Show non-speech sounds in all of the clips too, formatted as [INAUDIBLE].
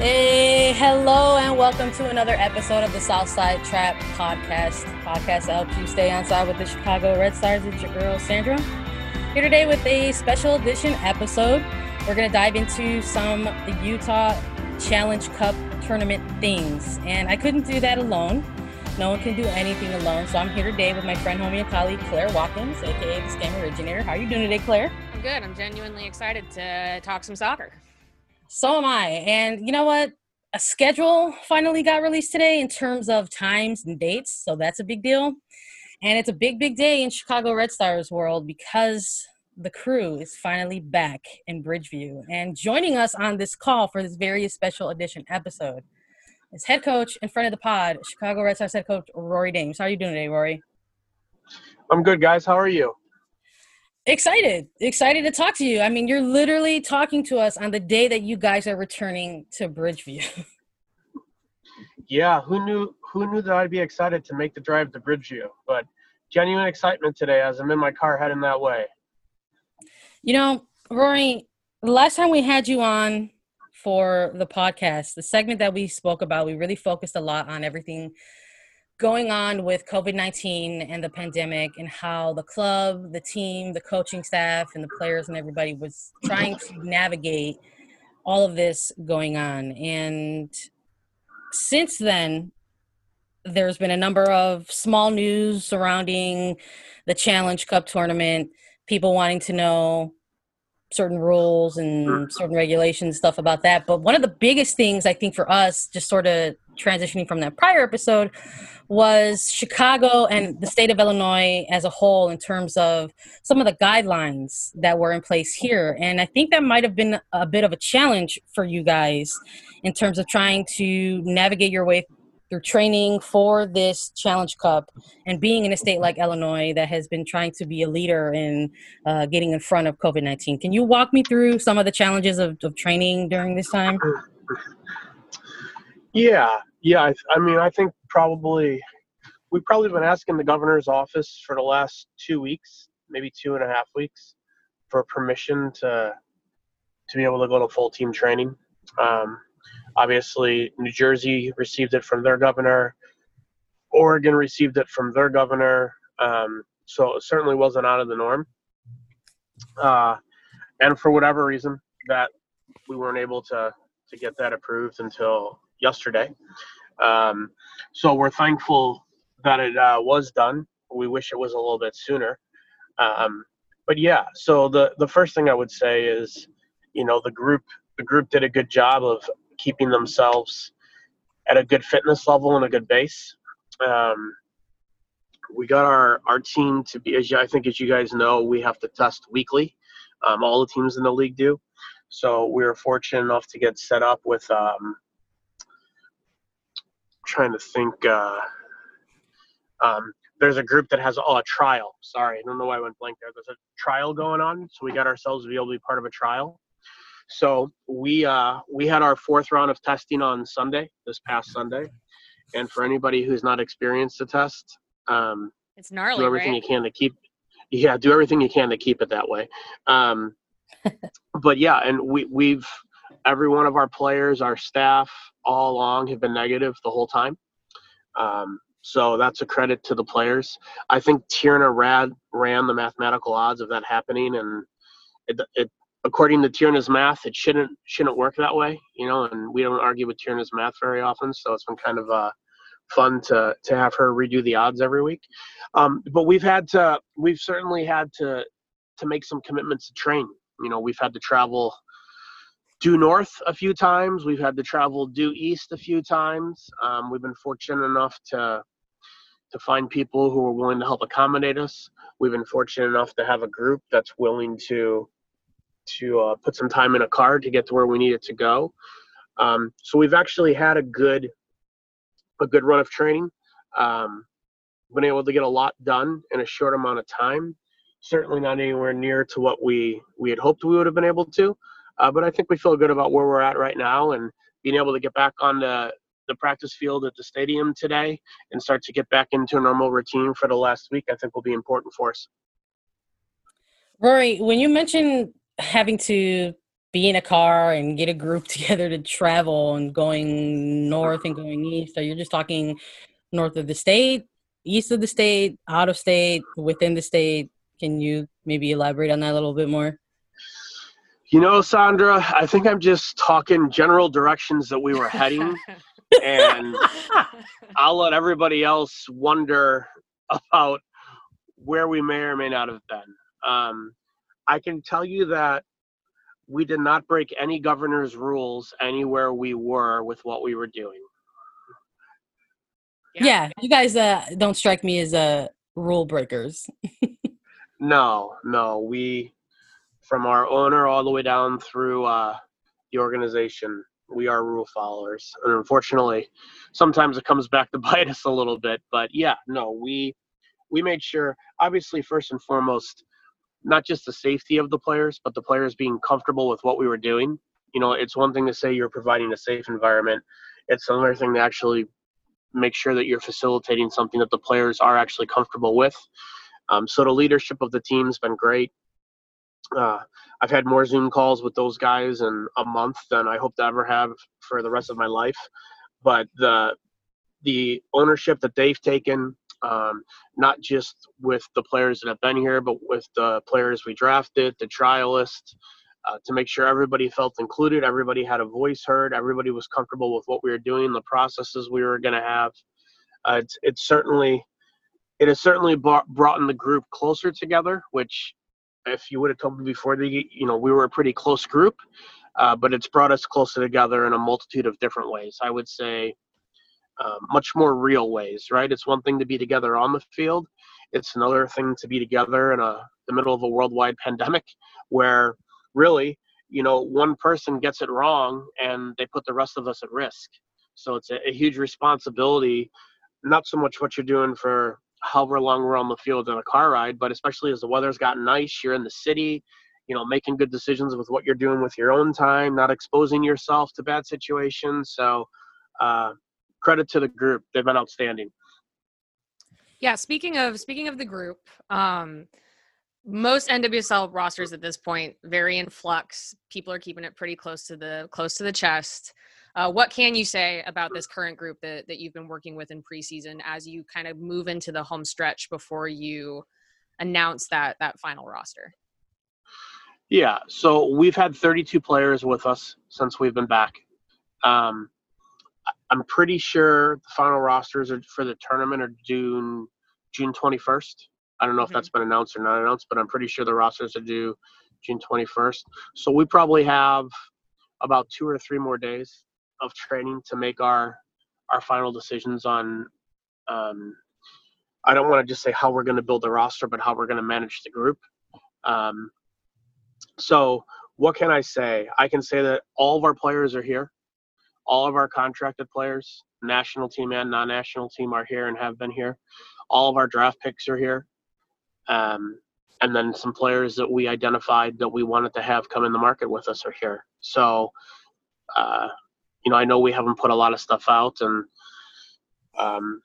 Hey, hello, and welcome to another episode of the Southside Trap Podcast. Podcast that helps you stay on side with the Chicago Red Stars. It's your girl Sandra. Here today with a special edition episode. We're gonna dive into some the Utah Challenge Cup tournament things, and I couldn't do that alone. No one can do anything alone, so I'm here today with my friend, homie, and colleague Claire Watkins, aka the Scam Originator. How are you doing today, Claire? I'm good. I'm genuinely excited to talk some soccer. So am I. And you know what? A schedule finally got released today in terms of times and dates. So that's a big deal. And it's a big, big day in Chicago Red Stars world because the crew is finally back in Bridgeview. And joining us on this call for this very special edition episode is head coach in front of the pod, Chicago Red Stars head coach Rory Dames. How are you doing today, Rory? I'm good, guys. How are you? Excited, excited to talk to you. I mean, you're literally talking to us on the day that you guys are returning to Bridgeview. [LAUGHS] yeah, who knew? Who knew that I'd be excited to make the drive to Bridgeview? But genuine excitement today as I'm in my car heading that way. You know, Rory, the last time we had you on for the podcast, the segment that we spoke about, we really focused a lot on everything going on with COVID 19 and the pandemic, and how the club, the team, the coaching staff, and the players and everybody was trying to navigate all of this going on. And since then, there's been a number of small news surrounding the Challenge Cup tournament, people wanting to know certain rules and certain regulations, stuff about that. But one of the biggest things I think for us, just sort of transitioning from that prior episode, was Chicago and the state of Illinois as a whole in terms of some of the guidelines that were in place here. And I think that might have been a bit of a challenge for you guys in terms of trying to navigate your way through training for this Challenge Cup and being in a state like Illinois that has been trying to be a leader in uh, getting in front of COVID 19. Can you walk me through some of the challenges of, of training during this time? Yeah, yeah. I, I mean, I think probably we've probably been asking the governor's office for the last two weeks, maybe two and a half weeks, for permission to to be able to go to full team training. Um, Obviously, New Jersey received it from their governor. Oregon received it from their governor. Um, so it certainly wasn't out of the norm. Uh, and for whatever reason, that we weren't able to to get that approved until yesterday. Um, so we're thankful that it uh, was done. We wish it was a little bit sooner. Um, but yeah, so the the first thing I would say is, you know, the group the group did a good job of keeping themselves at a good fitness level and a good base. Um, we got our, our team to be, as I think as you guys know, we have to test weekly. Um, all the teams in the league do. So we were fortunate enough to get set up with, um, trying to think, uh, um, there's a group that has oh, a trial. Sorry, I don't know why I went blank there. There's a trial going on, so we got ourselves to be able to be part of a trial. So we uh, we had our fourth round of testing on Sunday, this past Sunday, and for anybody who's not experienced the test, um, it's gnarly. Do everything right? you can to keep. Yeah, do everything you can to keep it that way. Um, [LAUGHS] but yeah, and we we've every one of our players, our staff, all along have been negative the whole time. Um, so that's a credit to the players. I think Tierna Rad ran the mathematical odds of that happening, and it, it according to Tierna's math, it shouldn't shouldn't work that way, you know. And we don't argue with Tierna's math very often, so it's been kind of uh, fun to to have her redo the odds every week. Um, but we've had to, we've certainly had to to make some commitments to train. You know, we've had to travel due north a few times. We've had to travel due east a few times. Um, we've been fortunate enough to to find people who are willing to help accommodate us. We've been fortunate enough to have a group that's willing to to uh, put some time in a car to get to where we needed to go. Um, so we've actually had a good a good run of training. Um, been able to get a lot done in a short amount of time. Certainly not anywhere near to what we we had hoped we would have been able to, uh, but I think we feel good about where we're at right now and being able to get back on the the practice field at the stadium today and start to get back into a normal routine for the last week. I think will be important for us. Rory, when you mentioned having to be in a car and get a group [LAUGHS] together to travel and going north and going east? Are you just talking north of the state, east of the state, out of state, within the state? Can you maybe elaborate on that a little bit more? You know, Sandra, I think I'm just talking general directions that we were heading, [LAUGHS] and I'll let everybody else wonder about where we may or may not have been. Um, I can tell you that we did not break any governor's rules anywhere we were with what we were doing. Yeah, yeah you guys uh, don't strike me as uh, rule breakers. [LAUGHS] no, no, we from our owner all the way down through uh, the organization, we are rule followers, and unfortunately, sometimes it comes back to [LAUGHS] bite us a little bit. But yeah, no, we we made sure, obviously, first and foremost, not just the safety of the players, but the players being comfortable with what we were doing. You know, it's one thing to say you're providing a safe environment. It's another thing to actually make sure that you're facilitating something that the players are actually comfortable with. Um, so the leadership of the team's been great. Uh, I've had more Zoom calls with those guys in a month than I hope to ever have for the rest of my life. But the the ownership that they've taken, um, not just with the players that have been here, but with the players we drafted, the trialists, uh, to make sure everybody felt included, everybody had a voice heard, everybody was comfortable with what we were doing, the processes we were going to have. Uh, it's, it's certainly it has certainly brought, brought in the group closer together, which if you would have told me before the you know we were a pretty close group uh, but it's brought us closer together in a multitude of different ways i would say uh, much more real ways right? It's one thing to be together on the field. It's another thing to be together in a the middle of a worldwide pandemic where really you know one person gets it wrong and they put the rest of us at risk. So it's a, a huge responsibility not so much what you're doing for however long we're on the field in a car ride, but especially as the weather's gotten nice, you're in the city, you know, making good decisions with what you're doing with your own time, not exposing yourself to bad situations. So, uh, credit to the group; they've been outstanding. Yeah, speaking of speaking of the group, um, most NWSL rosters at this point very in flux. People are keeping it pretty close to the close to the chest. Uh, what can you say about this current group that, that you've been working with in preseason as you kind of move into the home stretch before you announce that that final roster? Yeah, so we've had 32 players with us since we've been back. Um, I'm pretty sure the final rosters are for the tournament are June June 21st. I don't know mm-hmm. if that's been announced or not announced, but I'm pretty sure the rosters are due June 21st. So we probably have about two or three more days of training to make our our final decisions on um, I don't want to just say how we're going to build the roster, but how we're going to manage the group. Um, so, what can I say? I can say that all of our players are here. All of our contracted players, national team and non national team, are here and have been here. All of our draft picks are here. Um, and then some players that we identified that we wanted to have come in the market with us are here. So, uh, you know, I know we haven't put a lot of stuff out, and um,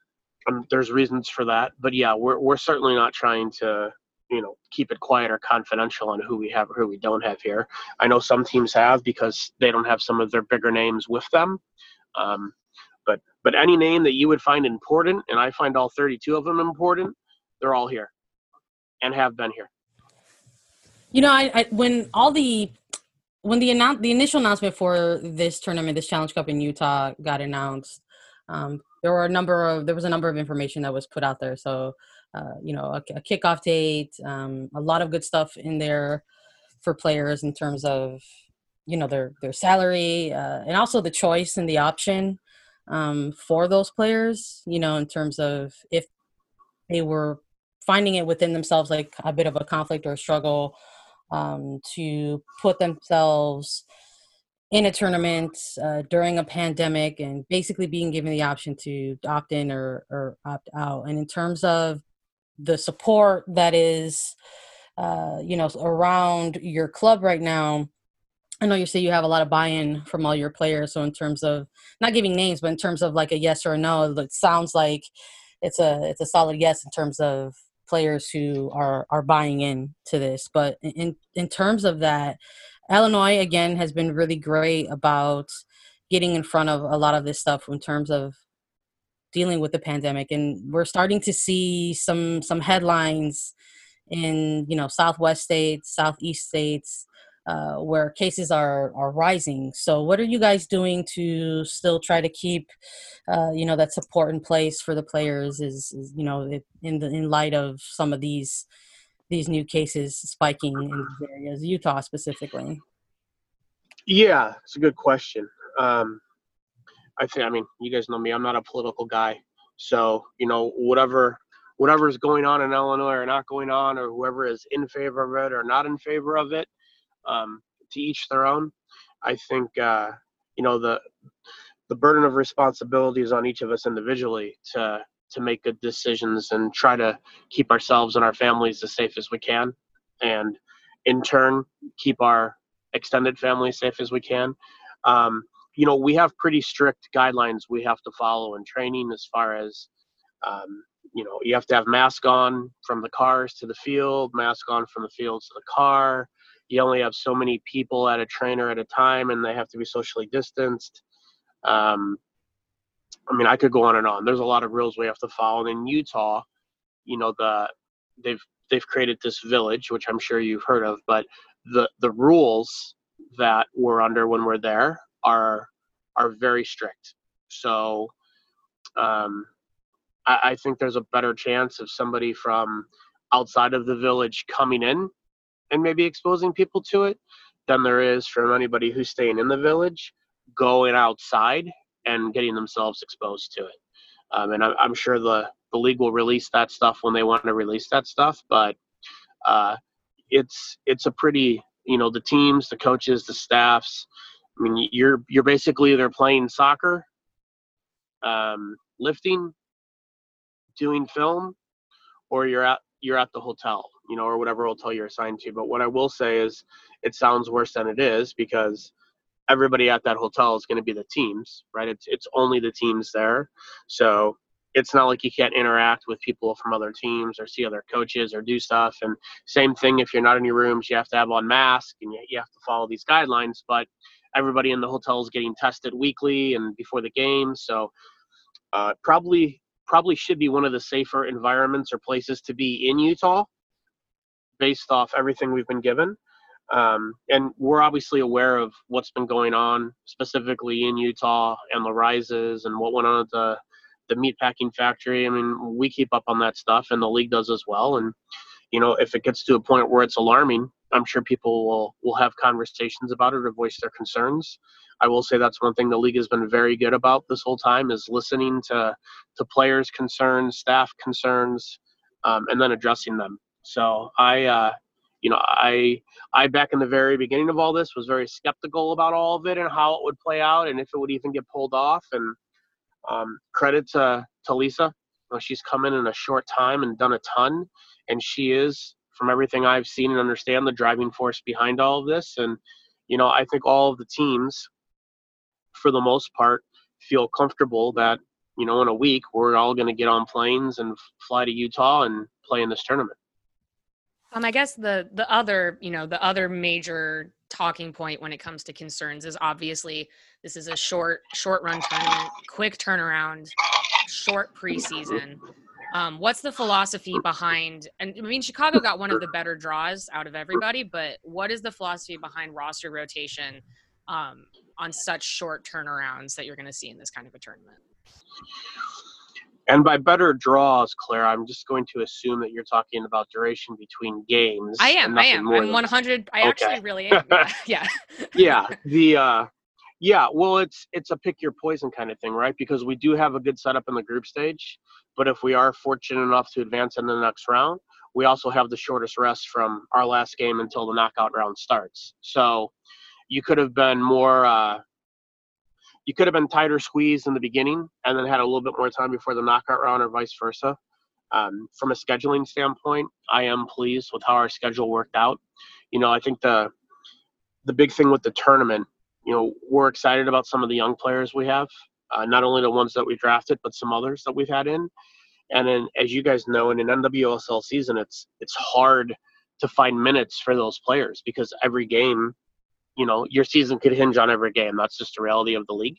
um, there's reasons for that. But yeah, we're we're certainly not trying to, you know, keep it quiet or confidential on who we have or who we don't have here. I know some teams have because they don't have some of their bigger names with them. Um, but but any name that you would find important, and I find all 32 of them important, they're all here, and have been here. You know, I, I when all the when the announce the initial announcement for this tournament, this Challenge Cup in Utah, got announced, um, there were a number of there was a number of information that was put out there. So, uh, you know, a, a kickoff date, um, a lot of good stuff in there for players in terms of you know their their salary uh, and also the choice and the option um, for those players. You know, in terms of if they were finding it within themselves like a bit of a conflict or a struggle um, to put themselves in a tournament uh, during a pandemic and basically being given the option to opt in or, or opt out. And in terms of the support that is, uh, you know, around your club right now, I know you say you have a lot of buy-in from all your players. So in terms of not giving names, but in terms of like a yes or a no, it sounds like it's a it's a solid yes in terms of players who are are buying in to this. But in in terms of that, Illinois again has been really great about getting in front of a lot of this stuff in terms of dealing with the pandemic and we're starting to see some some headlines in you know southwest states southeast states uh, where cases are are rising. So what are you guys doing to still try to keep uh, you know that support in place for the players is, is you know in the in light of some of these these new cases spiking in these areas utah specifically? Yeah it's a good question. Um, I think I mean you guys know me. I'm not a political guy, so you know whatever whatever is going on in Illinois or not going on, or whoever is in favor of it or not in favor of it, um, to each their own. I think uh, you know the the burden of responsibility is on each of us individually to to make good decisions and try to keep ourselves and our families as safe as we can, and in turn keep our extended family safe as we can. Um, you know, we have pretty strict guidelines we have to follow in training as far as, um, you know, you have to have mask on from the cars to the field, mask on from the fields to the car. You only have so many people at a trainer at a time, and they have to be socially distanced. Um, I mean, I could go on and on. There's a lot of rules we have to follow. And in Utah, you know, the they've they've created this village, which I'm sure you've heard of, but the the rules that we're under when we're there are are very strict. So um, I, I think there's a better chance of somebody from outside of the village coming in and maybe exposing people to it than there is from anybody who's staying in the village going outside and getting themselves exposed to it. Um, and I, I'm sure the, the league will release that stuff when they want to release that stuff, but uh, it's it's a pretty you know the teams, the coaches, the staffs, I mean, you're you're basically either playing soccer, um, lifting, doing film, or you're at you're at the hotel, you know, or whatever hotel you're assigned to. But what I will say is, it sounds worse than it is because everybody at that hotel is going to be the teams, right? It's it's only the teams there, so it's not like you can't interact with people from other teams or see other coaches or do stuff. And same thing if you're not in your rooms, you have to have on mask and you, you have to follow these guidelines. But everybody in the hotel is getting tested weekly and before the game. So uh, probably probably should be one of the safer environments or places to be in Utah, based off everything we've been given. Um, and we're obviously aware of what's been going on specifically in Utah and the rises and what went on at the the meatpacking factory. I mean, we keep up on that stuff, and the league does as well. And you know, if it gets to a point where it's alarming, I'm sure people will will have conversations about it or voice their concerns. I will say that's one thing the league has been very good about this whole time is listening to to players' concerns, staff concerns, um, and then addressing them. So I, uh, you know, I I back in the very beginning of all this was very skeptical about all of it and how it would play out and if it would even get pulled off. And um, credit to to Lisa, you know, she's come in in a short time and done a ton, and she is from everything I've seen and understand the driving force behind all of this. And, you know, I think all of the teams, for the most part, feel comfortable that, you know, in a week we're all going to get on planes and fly to Utah and play in this tournament. Um, I guess the the other, you know, the other major talking point when it comes to concerns is obviously this is a short short run tournament, quick turnaround, short preseason. Um, what's the philosophy behind? And I mean, Chicago got one of the better draws out of everybody, but what is the philosophy behind roster rotation um, on such short turnarounds that you're going to see in this kind of a tournament? And by better draws, Claire, I'm just going to assume that you're talking about duration between games. I am. I am. I'm 100. I okay. actually really am. [LAUGHS] Yeah. yeah. The uh, yeah. Well, it's it's a pick your poison kind of thing, right? Because we do have a good setup in the group stage, but if we are fortunate enough to advance in the next round, we also have the shortest rest from our last game until the knockout round starts. So you could have been more, uh, you could have been tighter squeezed in the beginning and then had a little bit more time before the knockout round or vice versa. Um, from a scheduling standpoint, I am pleased with how our schedule worked out. You know, I think the the big thing with the tournament, you know, we're excited about some of the young players we have uh, not only the ones that we drafted, but some others that we've had in. And then, as you guys know, in an NWSL season, it's it's hard to find minutes for those players because every game you know your season could hinge on every game. That's just the reality of the league.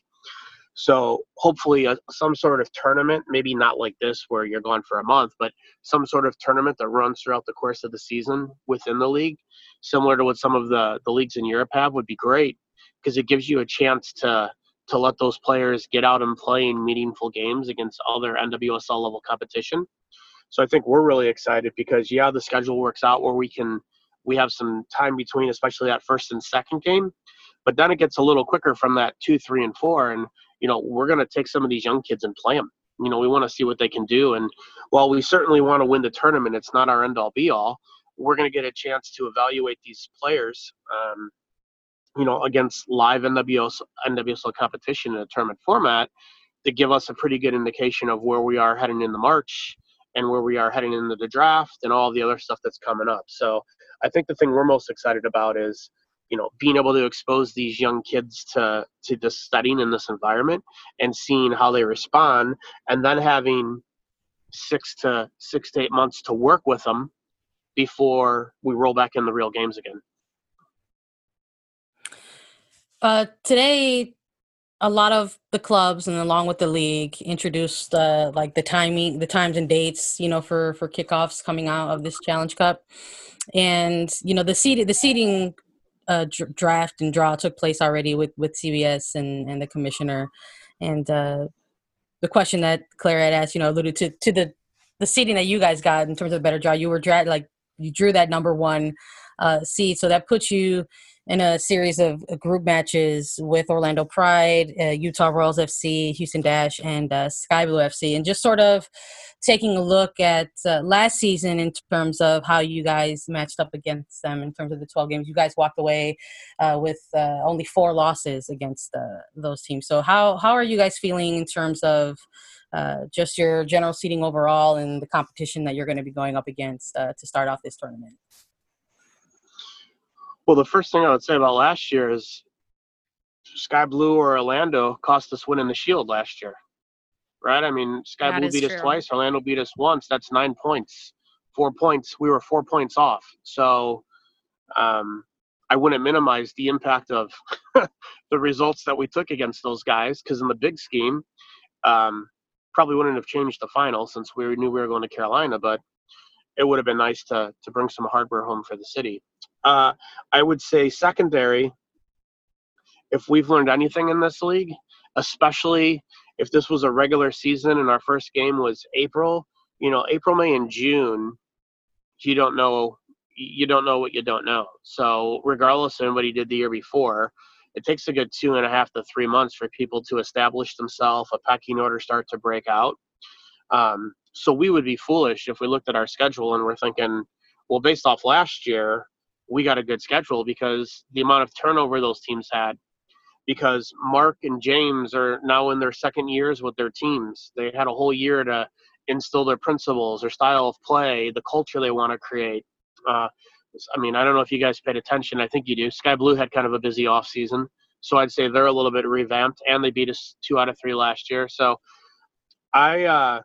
So hopefully, a, some sort of tournament, maybe not like this where you're gone for a month, but some sort of tournament that runs throughout the course of the season within the league, similar to what some of the the leagues in Europe have, would be great because it gives you a chance to to let those players get out and play in meaningful games against other NWSL level competition. So I think we're really excited because yeah, the schedule works out where we can we have some time between, especially that first and second game. But then it gets a little quicker from that two, three, and four, and you know, we're going to take some of these young kids and play them. You know, we want to see what they can do. And while we certainly want to win the tournament, it's not our end all be all. We're going to get a chance to evaluate these players, um, you know, against live NWSL, NWSL competition in a tournament format to give us a pretty good indication of where we are heading in the March and where we are heading into the draft and all the other stuff that's coming up. So I think the thing we're most excited about is you know being able to expose these young kids to to the studying in this environment and seeing how they respond and then having six to six to eight months to work with them before we roll back in the real games again uh, today a lot of the clubs and along with the league introduced uh, like the timing the times and dates you know for for kickoffs coming out of this challenge cup and you know the seed the seating uh, dr- draft and draw took place already with with CBS and and the commissioner, and uh, the question that Claire had asked, you know, alluded to to the the seating that you guys got in terms of better draw. You were dra- like you drew that number one uh, seed, so that puts you in a series of group matches with Orlando Pride, uh, Utah Royals FC, Houston Dash, and uh, Sky Blue FC, and just sort of taking a look at uh, last season in terms of how you guys matched up against them in terms of the 12 games. You guys walked away uh, with uh, only four losses against uh, those teams. So how how are you guys feeling in terms of just your general seating overall and the competition that you're going to be going up against to start off this tournament? Well, the first thing I would say about last year is Sky Blue or Orlando cost us winning the Shield last year, right? I mean, Sky that Blue beat true. us twice, Orlando beat us once. That's nine points, four points. We were four points off. So um, I wouldn't minimize the impact of [LAUGHS] the results that we took against those guys because in the big scheme, um, probably wouldn't have changed the final since we knew we were going to Carolina, but it would have been nice to to bring some hardware home for the city. Uh, I would say secondary. If we've learned anything in this league, especially if this was a regular season and our first game was April, you know, April, May, and June, you don't know you don't know what you don't know. So regardless of what he did the year before, it takes a good two and a half to three months for people to establish themselves, a pecking order start to break out. Um, so we would be foolish if we looked at our schedule and we're thinking, well, based off last year, we got a good schedule because the amount of turnover those teams had. Because Mark and James are now in their second years with their teams. They had a whole year to instill their principles, their style of play, the culture they want to create. Uh, I mean, I don't know if you guys paid attention. I think you do. Sky Blue had kind of a busy off season, so I'd say they're a little bit revamped, and they beat us two out of three last year. So I uh,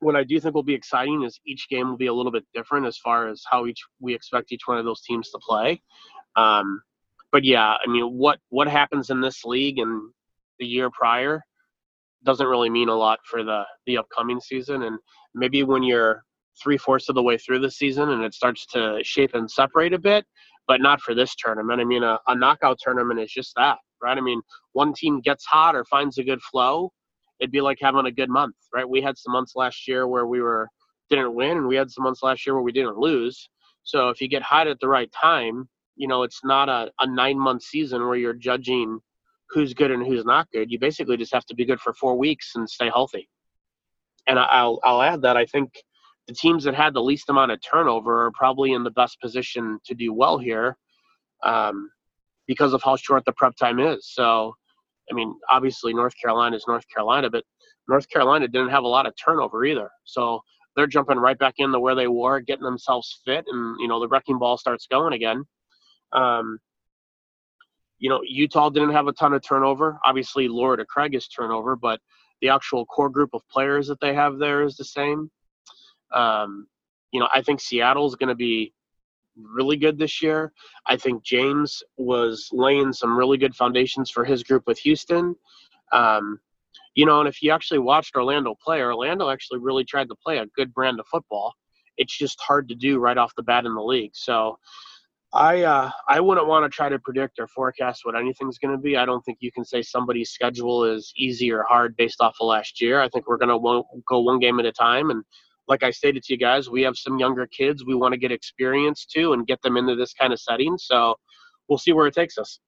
what I do think will be exciting is each game will be a little bit different as far as how each we expect each one of those teams to play. Um, but yeah, I mean, what what happens in this league and the year prior doesn't really mean a lot for the the upcoming season. And maybe when you're three fourths of the way through the season and it starts to shape and separate a bit, but not for this tournament. I mean, a, a knockout tournament is just that, right? I mean, one team gets hot or finds a good flow it'd be like having a good month, right? We had some months last year where we were didn't win, and we had some months last year where we didn't lose. So if you get hot at the right time, you know it's not a, a nine month season where you're judging who's good and who's not good. You basically just have to be good for four weeks and stay healthy. And I'll I'll add that I think the teams that had the least amount of turnover are probably in the best position to do well here, um, because of how short the prep time is. So I mean, obviously North Carolina is North Carolina, but North Carolina didn't have a lot of turnover either. So they're jumping right back into where they were, getting themselves fit, and you know the wrecking ball starts going again. Um, you know, Utah didn't have a ton of turnover. Obviously, Laura Craig is turnover, but the actual core group of players that they have there is the same. Um, you know, I think Seattle is going to be really good this year. I think James was laying some really good foundations for his group with Houston. Um, you know, and if you actually watched Orlando play, Orlando actually really tried to play a good brand of football. It's just hard to do right off the bat in the league. So I uh, I wouldn't want to try to predict or forecast what anything's going to be. I don't think you can say somebody's schedule is easy or hard based off of last year. I think we're going to go one game at a time. And like I stated to you guys, we have some younger kids we want to get experience to and get them into this kind of setting. So we'll see where it takes us.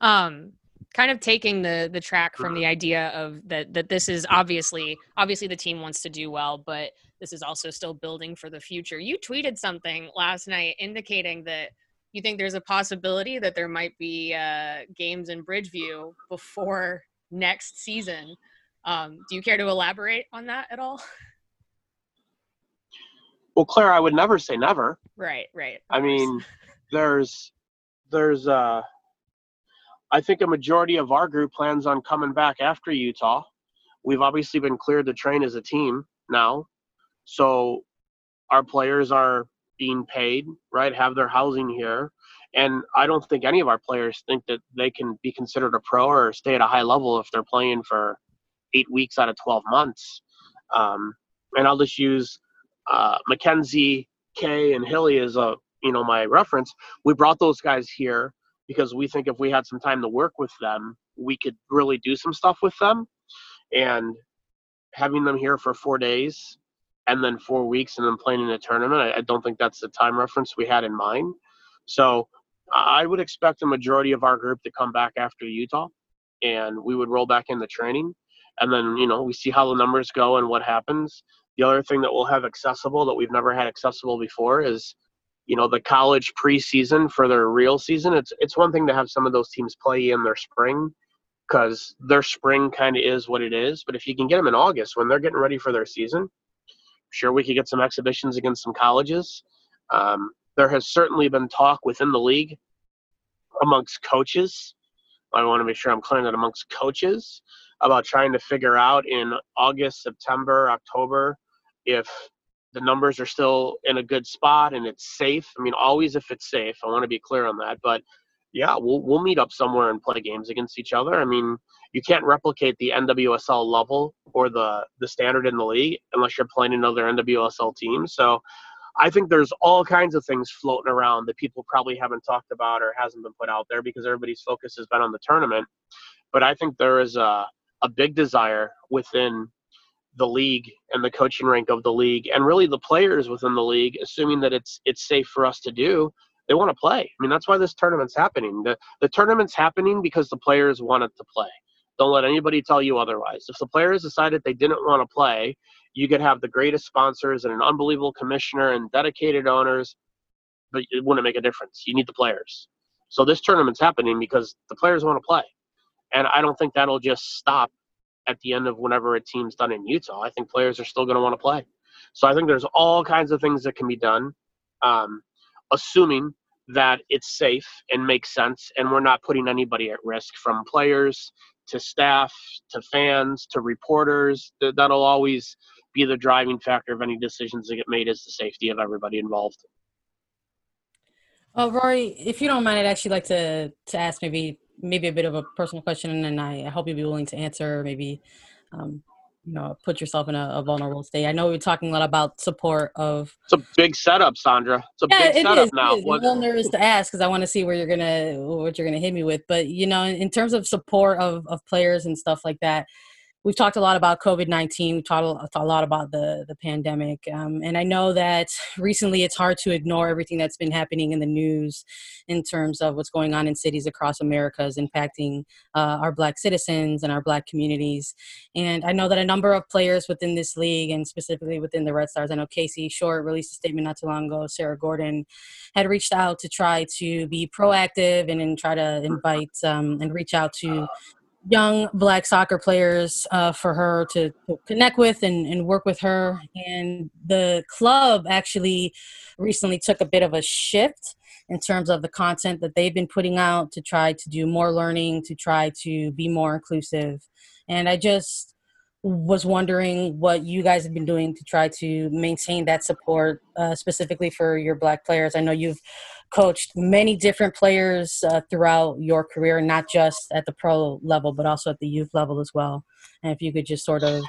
Um, kind of taking the the track from the idea of that that this is obviously obviously the team wants to do well, but this is also still building for the future. You tweeted something last night indicating that you think there's a possibility that there might be uh, games in Bridgeview before next season. Um, do you care to elaborate on that at all? [LAUGHS] Well, Claire, I would never say never. Right, right. I mean, there's there's uh I think a majority of our group plans on coming back after Utah. We've obviously been cleared to train as a team now. So our players are being paid, right? Have their housing here. And I don't think any of our players think that they can be considered a pro or stay at a high level if they're playing for eight weeks out of 12 months. Um, and I'll just use uh, Mackenzie, Kay, and Hilly as a you know my reference. We brought those guys here because we think if we had some time to work with them, we could really do some stuff with them. And having them here for four days and then four weeks and then playing in a tournament, I, I don't think that's the time reference we had in mind. So I would expect the majority of our group to come back after Utah and we would roll back into training. And then, you know, we see how the numbers go and what happens. The other thing that we'll have accessible that we've never had accessible before is you know the college preseason for their real season it's it's one thing to have some of those teams play in their spring because their spring kind of is what it is but if you can get them in august when they're getting ready for their season sure we could get some exhibitions against some colleges um, there has certainly been talk within the league amongst coaches i want to make sure i'm clearing that amongst coaches about trying to figure out in august september october if the numbers are still in a good spot and it's safe. I mean, always if it's safe. I want to be clear on that. But yeah, we'll we'll meet up somewhere and play games against each other. I mean, you can't replicate the NWSL level or the the standard in the league unless you're playing another NWSL team. So I think there's all kinds of things floating around that people probably haven't talked about or hasn't been put out there because everybody's focus has been on the tournament. But I think there is a a big desire within the league and the coaching rank of the league and really the players within the league assuming that it's it's safe for us to do they want to play. I mean that's why this tournament's happening. The, the tournament's happening because the players wanted to play. Don't let anybody tell you otherwise. If the players decided they didn't want to play you could have the greatest sponsors and an unbelievable commissioner and dedicated owners but it wouldn't make a difference you need the players so this tournament's happening because the players want to play and i don't think that'll just stop at the end of whenever a team's done in Utah. I think players are still going to want to play. So I think there's all kinds of things that can be done, um, assuming that it's safe and makes sense, and we're not putting anybody at risk from players to staff to fans to reporters. That'll always be the driving factor of any decisions that get made is the safety of everybody involved. Oh, Rory, if you don't mind, I'd actually like to to ask maybe maybe a bit of a personal question, and I hope you'd be willing to answer. Maybe, um, you know, put yourself in a, a, vulnerable state. I know we are talking a lot about support of. It's a big setup, Sandra. It's a yeah, big it setup is, now. I'm a little nervous to ask because I want to see where you're gonna what you're gonna hit me with. But you know, in terms of support of of players and stuff like that, we've talked a lot about COVID 19, we've talked a lot about the, the pandemic. Um, and I know that [LAUGHS] recently it's hard to ignore everything that's been happening in the news in terms of what's going on in cities across America is impacting uh, our Black citizens and our Black communities. And I know that a number of players within this league and specifically within the Red Stars, I know Casey Short released a statement not too long ago, Sarah Gordon had reached out to try to be proactive and, and try to invite um, and reach out to young black soccer players uh, for her to, to connect with and, and, work with her. And the club actually recently took a bit of a shift in terms of the content that they've been putting out to try to do more learning, to try to be more inclusive. And I just was wondering what you guys have been doing to try to maintain that support, uh, specifically for your black players. I know you've coached many different players uh, throughout your career, not just at the pro level, but also at the youth level as well. And if you could just sort of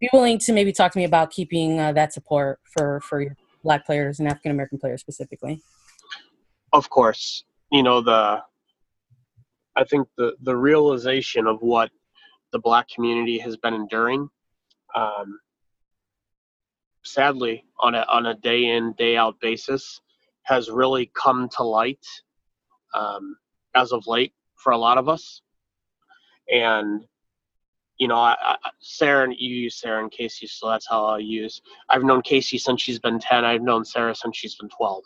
be willing to maybe talk to me about keeping uh, that support for for black players and African American players specifically. Of course, you know the. I think the the realization of what the black community has been enduring. Um, sadly, on a on a day in day out basis, has really come to light um, as of late for a lot of us. And you know, I, I, Sarah, you use Sarah and Casey, so that's how I use. I've known Casey since she's been ten. I've known Sarah since she's been twelve.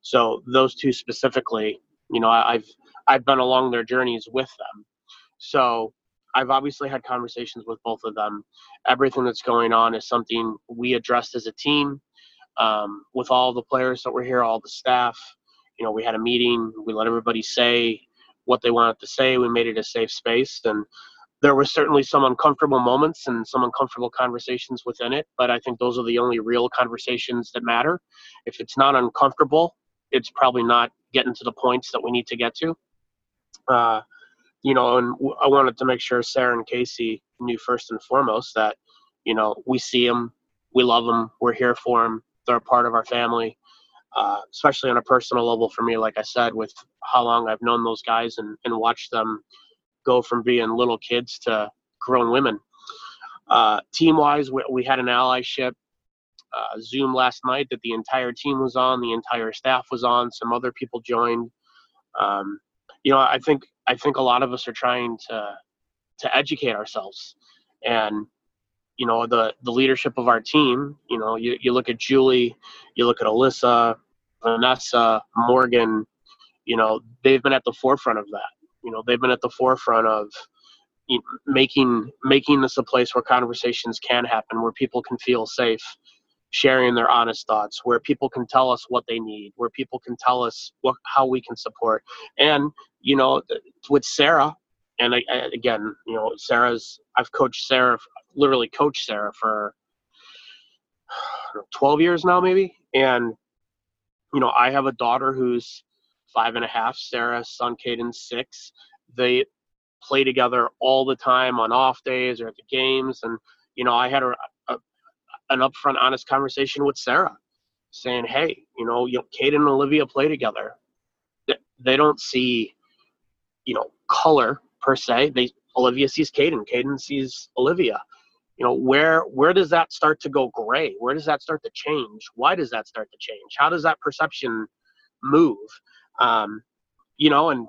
So those two specifically, you know, I, I've I've been along their journeys with them. So I've obviously had conversations with both of them. Everything that's going on is something we addressed as a team um, with all the players that were here, all the staff. You know, we had a meeting. We let everybody say what they wanted to say. We made it a safe space, and there were certainly some uncomfortable moments and some uncomfortable conversations within it. But I think those are the only real conversations that matter. If it's not uncomfortable, it's probably not getting to the points that we need to get to. Uh, you know, and I wanted to make sure Sarah and Casey knew first and foremost that, you know, we see them, we love them, we're here for them, they're a part of our family. Uh, especially on a personal level for me, like I said, with how long I've known those guys and, and watched them go from being little kids to grown women. Uh, team wise, we, we, had an allyship uh, Zoom last night that the entire team was on, the entire staff was on, some other people joined. Um, you know, I think I think a lot of us are trying to to educate ourselves, and you know the the leadership of our team. You know, you, you look at Julie, you look at Alyssa, Vanessa, Morgan. You know, they've been at the forefront of that. You know, they've been at the forefront of making making this a place where conversations can happen, where people can feel safe sharing their honest thoughts, where people can tell us what they need, where people can tell us what how we can support. And you know, with Sarah, and I, I, again, you know, Sarah's I've coached Sarah, literally coached Sarah for [SIGHS] 12 years now, maybe. And you know, I have a daughter who's five and a half. Sarah's son Caden's six. They play together all the time on off days or at the games, and you know, I had a, a an upfront, honest conversation with Sarah, saying, "Hey, you know, you know, Caden and Olivia play together. They don't see, you know, color per se. They Olivia sees Caden, Caden sees Olivia. You know, where where does that start to go gray? Where does that start to change? Why does that start to change? How does that perception move? Um, you know, and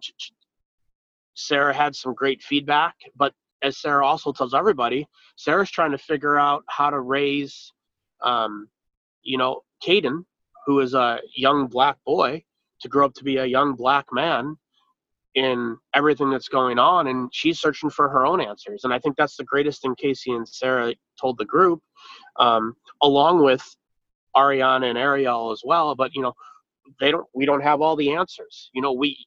Sarah had some great feedback, but as Sarah also tells everybody, Sarah's trying to figure out how to raise, um, you know, Caden, who is a young black boy, to grow up to be a young black man in everything that's going on. And she's searching for her own answers. And I think that's the greatest thing Casey and Sarah told the group, um, along with Ariana and Ariel as well. But, you know, they don't, we don't have all the answers. You know, we,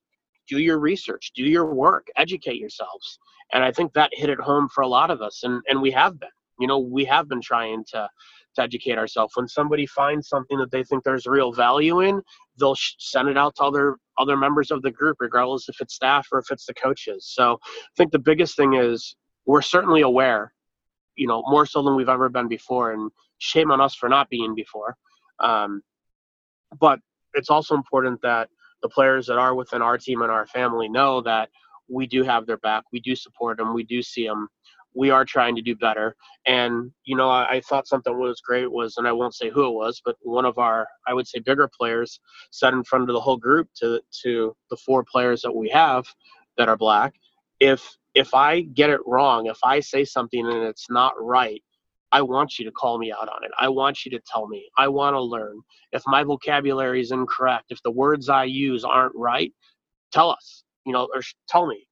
do your research, do your work, educate yourselves. And I think that hit it home for a lot of us, and and we have been. You know, we have been trying to to educate ourselves. When somebody finds something that they think there's real value in, they'll send it out to other other members of the group, regardless if it's staff or if it's the coaches. So I think the biggest thing is we're certainly aware, you know, more so than we've ever been before, and shame on us for not being before. Um, but it's also important that the players that are within our team and our family know that we do have their back. We do support them. We do see them. We are trying to do better. And, you know, I, I, thought something was great was, and I won't say who it was, but one of our, I would say, bigger players said in front of the whole group to, to the four players that we have that are black, if, if I get it wrong, if I say something and it's not right, I want you to call me out on it. I want you to tell me. I want to learn. If my vocabulary is incorrect, if the words I use aren't right, tell us, you know, or tell me.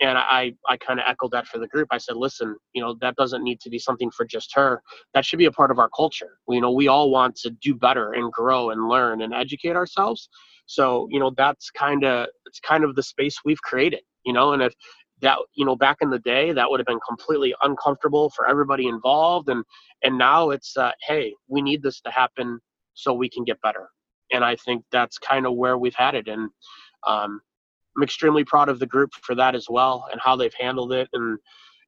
And I, I kind of echoed that for the group. I said, listen, you know, that doesn't need to be something for just her. That should be a part of our culture. You know, we all want to do better and grow and learn and educate ourselves. So, you know, that's kind of, it's kind of the space we've created, you know, and if that you know back in the day that would have been completely uncomfortable for everybody involved and and now it's uh, hey we need this to happen so we can get better and i think that's kind of where we've had it and um, i'm extremely proud of the group for that as well and how they've handled it and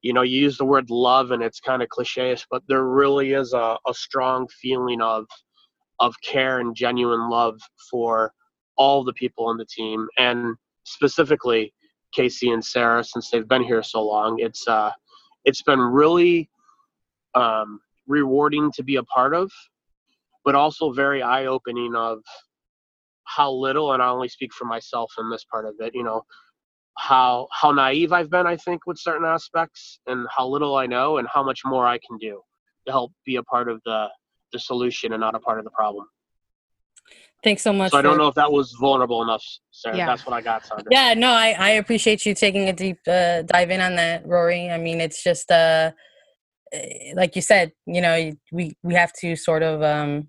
you know you use the word love and it's kind of cliche but there really is a, a strong feeling of of care and genuine love for all the people on the team and specifically Casey and Sarah since they've been here so long. It's uh, it's been really um, rewarding to be a part of, but also very eye opening of how little, and I only speak for myself in this part of it. You know, how how naive I've been, I think, with certain aspects, and how little I know, and how much more I can do to help be a part of the the solution and not a part of the problem. Thanks so much. So I don't know if that was vulnerable enough, Sarah. Yeah. That's what I got, Sandra. Yeah, no, I, I appreciate you taking a deep uh, dive in on that, Rory. I mean, it's just uh, eh, like you said, you know, we we have to sort of um,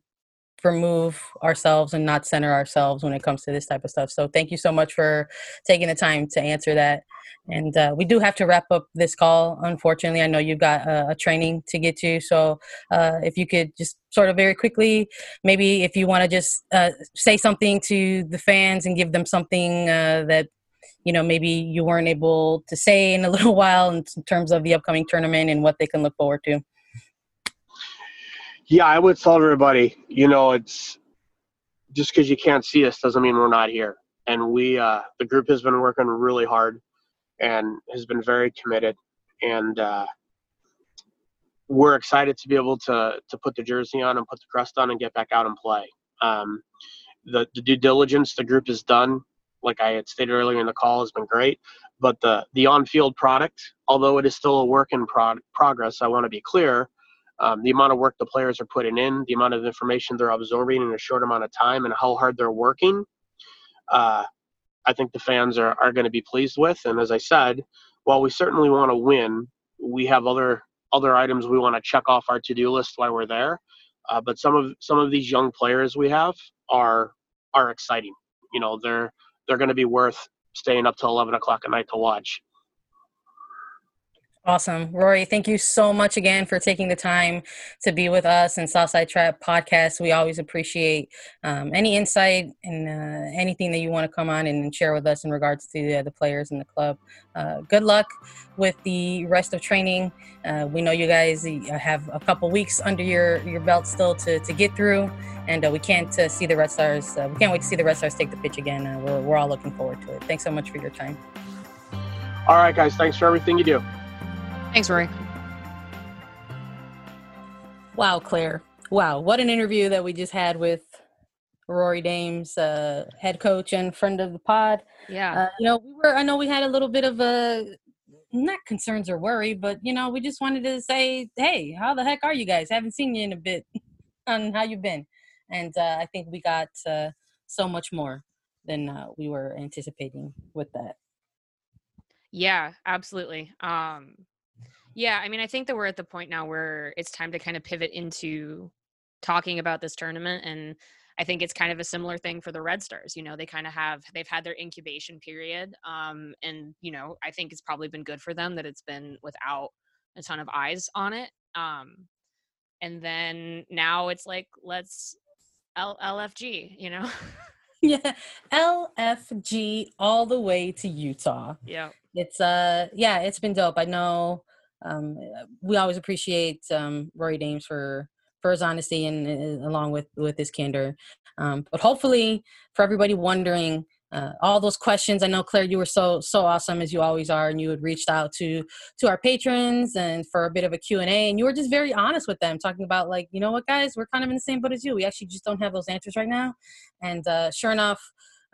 remove ourselves and not center ourselves when it comes to this type of stuff. So thank you so much for taking the time to answer that. And uh, we do have to wrap up this call. Unfortunately, I know you've got a, training to get to. So uh, if you could just sort of very quickly, maybe if you want to just uh, say something to the fans and give them something uh, that you know maybe you weren't able to say in a [LAUGHS] little while in terms of the upcoming tournament and what they can look forward to. Yeah, I would tell everybody, you know, it's just because you can't see us doesn't mean we're not here. And we, uh, the group has been working really hard and has been very committed. And uh, we're excited to be able to to put the jersey on and put the crest on and get back out and play. Um, the, the due diligence the group has done, like I had stated earlier in the call, has been great. But the the on field product, although it is still a work in pro- progress, I want to be clear um, the amount of work the players are putting in, the amount of information they're absorbing in a short amount of time, and how hard they're working, uh, I think the fans are, are going to be pleased with. And as I said, while we certainly want to win, we have other other items we want to check off our to-do list while we're there. Uh, but some of some of these young players we have are are exciting. You know, they're they're going to be worth staying up till 11 o'clock at night to watch. Awesome. Rory, thank you so much again for taking the time to be with us and Southside Trap podcast. We always appreciate um, any insight and uh, anything that you want to come on and share with us in regards to the, players in the club. Uh, good luck with the rest of training. Uh, we know you guys have a couple weeks under your, your belt still to, to get through, and uh, we can't uh, see the Red Stars. Uh, we can't wait to see the Red Stars take the pitch again. we're, we're all looking forward to it. Thanks so much for your time. All right, guys. Thanks for everything you do. Thanks, Rory. Wow, Claire. Wow, what an interview that we just had with Rory Dames, uh, head coach and friend of the pod. Yeah. Uh, you know, we were. I know we had a little bit of a not concerns or worry, but you know, we just wanted to say, hey, how the heck are you guys? Haven't seen you in a bit [LAUGHS] on how you've been, and uh, I think we got uh, so much more than uh, we were anticipating with that. Yeah, absolutely. Um, yeah, I mean, I think that we're at the point now where it's time to kind of pivot into talking about this tournament and I think it's kind of a similar thing for the Red Stars. You know, they kind of have they've had their incubation period, um, and you know, I think it's probably been good for them that it's been without a ton of eyes on it. Um, and then now it's like let's L- LFG, you know. [LAUGHS] yeah, LFG all the way to Utah. Yeah, it's uh, yeah, it's been dope. I know um, we always appreciate um, Rory Dames for for his honesty and uh, along with with his candor. Um, but hopefully, for everybody wondering uh, all those questions, I know Claire, you were so so awesome as you always are, and you had reached out to to our patrons and for a bit of a Q and A, and you were just very honest with them, talking about like, you know what, guys, we're kind of in the same boat as you. We actually just don't have those answers right now, and uh, sure enough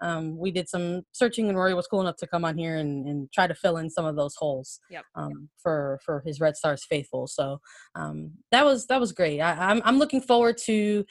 um, we did some searching and Rory was cool enough to come on here and, and try to fill in some of those holes yep. um, for for his Red Stars faithful. So um, that was that was great. I, I'm I'm looking forward to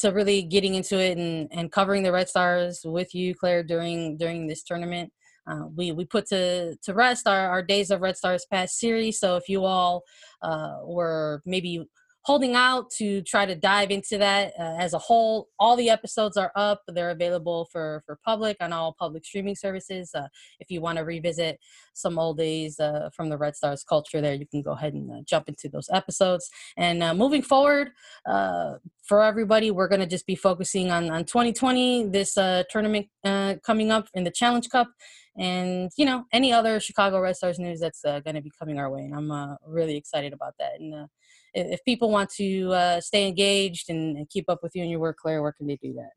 to really getting into it and, and covering the Red Stars with you, Claire, during during this tournament. Uh, we we put to to rest our, our days of Red Stars past series. So if you all uh, were maybe holding out to try to dive into that uh, as a whole. All the episodes are up; they're available for for public on all public streaming services. Uh, if you want to revisit some old days uh, from the Red Stars culture, there you can go ahead and uh, jump into those episodes. And uh, moving forward, uh, for everybody, we're going to just be focusing on on 2020, this tournament coming up in the Challenge Cup and you know any other Chicago Red Stars news that's uh, going to be coming our way. And I'm uh, really excited about that. And uh, if people want to uh, stay engaged and, and, keep up with you and your work, Claire, where can they do that?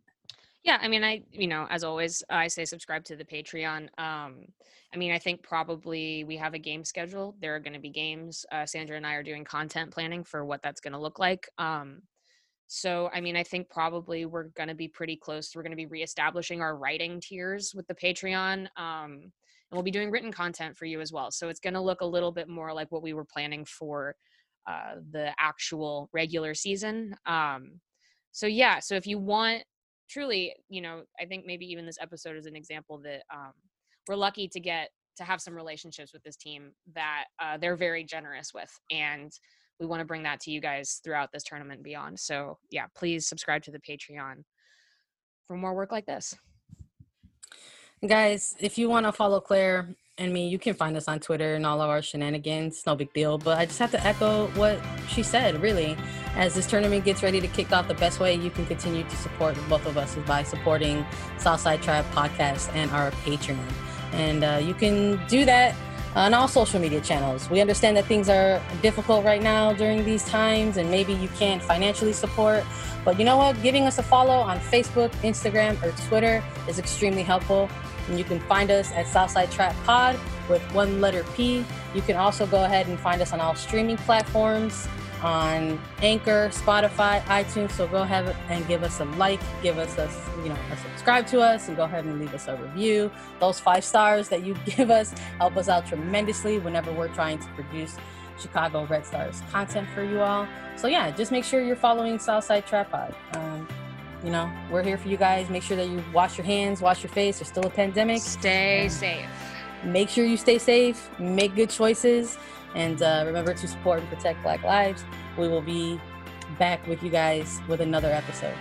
Yeah, I mean, I you know, as always, I say subscribe to the Patreon. Um, I mean, I think probably we have a game schedule. There are going to be games. Uh, Sandra and I are doing content planning for what that's going to look like. Um, so, I mean, I think probably we're going to be pretty close. We're going to be reestablishing our writing tiers with the Patreon. Um, and we'll be doing written content for you as well. So it's going to look a little bit more like what we were planning for uh, the actual regular season. Um, so yeah, so if you want truly, you know, I think maybe even this episode is an example that um, we're lucky to get to have some relationships with this team that uh, they're very generous with, and we want to bring that to you guys throughout this tournament beyond. So yeah, please subscribe to the Patreon for more work like this. Guys, if you want to follow Claire and me, you can find us on Twitter and all of our shenanigans. No big deal. But I just have to echo what she said, really. As this tournament gets ready to kick off, the best way you can continue to support both of us is by supporting Southside Tribe Podcast and our Patreon. And uh, you can do that Uh, on all social media channels. We understand that things are difficult right now during these times, and maybe you can't financially support. But you know what? Giving us a follow on Facebook, Instagram, or Twitter is extremely helpful. And you can find us at Southside Trap Pod with one letter P. You can also go ahead and find us on all streaming platforms on Anchor, Spotify, iTunes. So go ahead and give us a like, give us a, you know, a subscribe to us and go ahead and leave us a review. Those five stars that you [LAUGHS] give us help us out tremendously whenever we're trying to produce Chicago Red Stars content for you all. So yeah, just make sure you're following Southside Trap Pod. Um, you know, we're here for you guys. Make sure that you wash your hands, wash your face. There's still a pandemic. Stay safe. Make sure you stay safe. Make good choices. And uh, remember to support and protect Black lives. We will be back with you guys with another episode.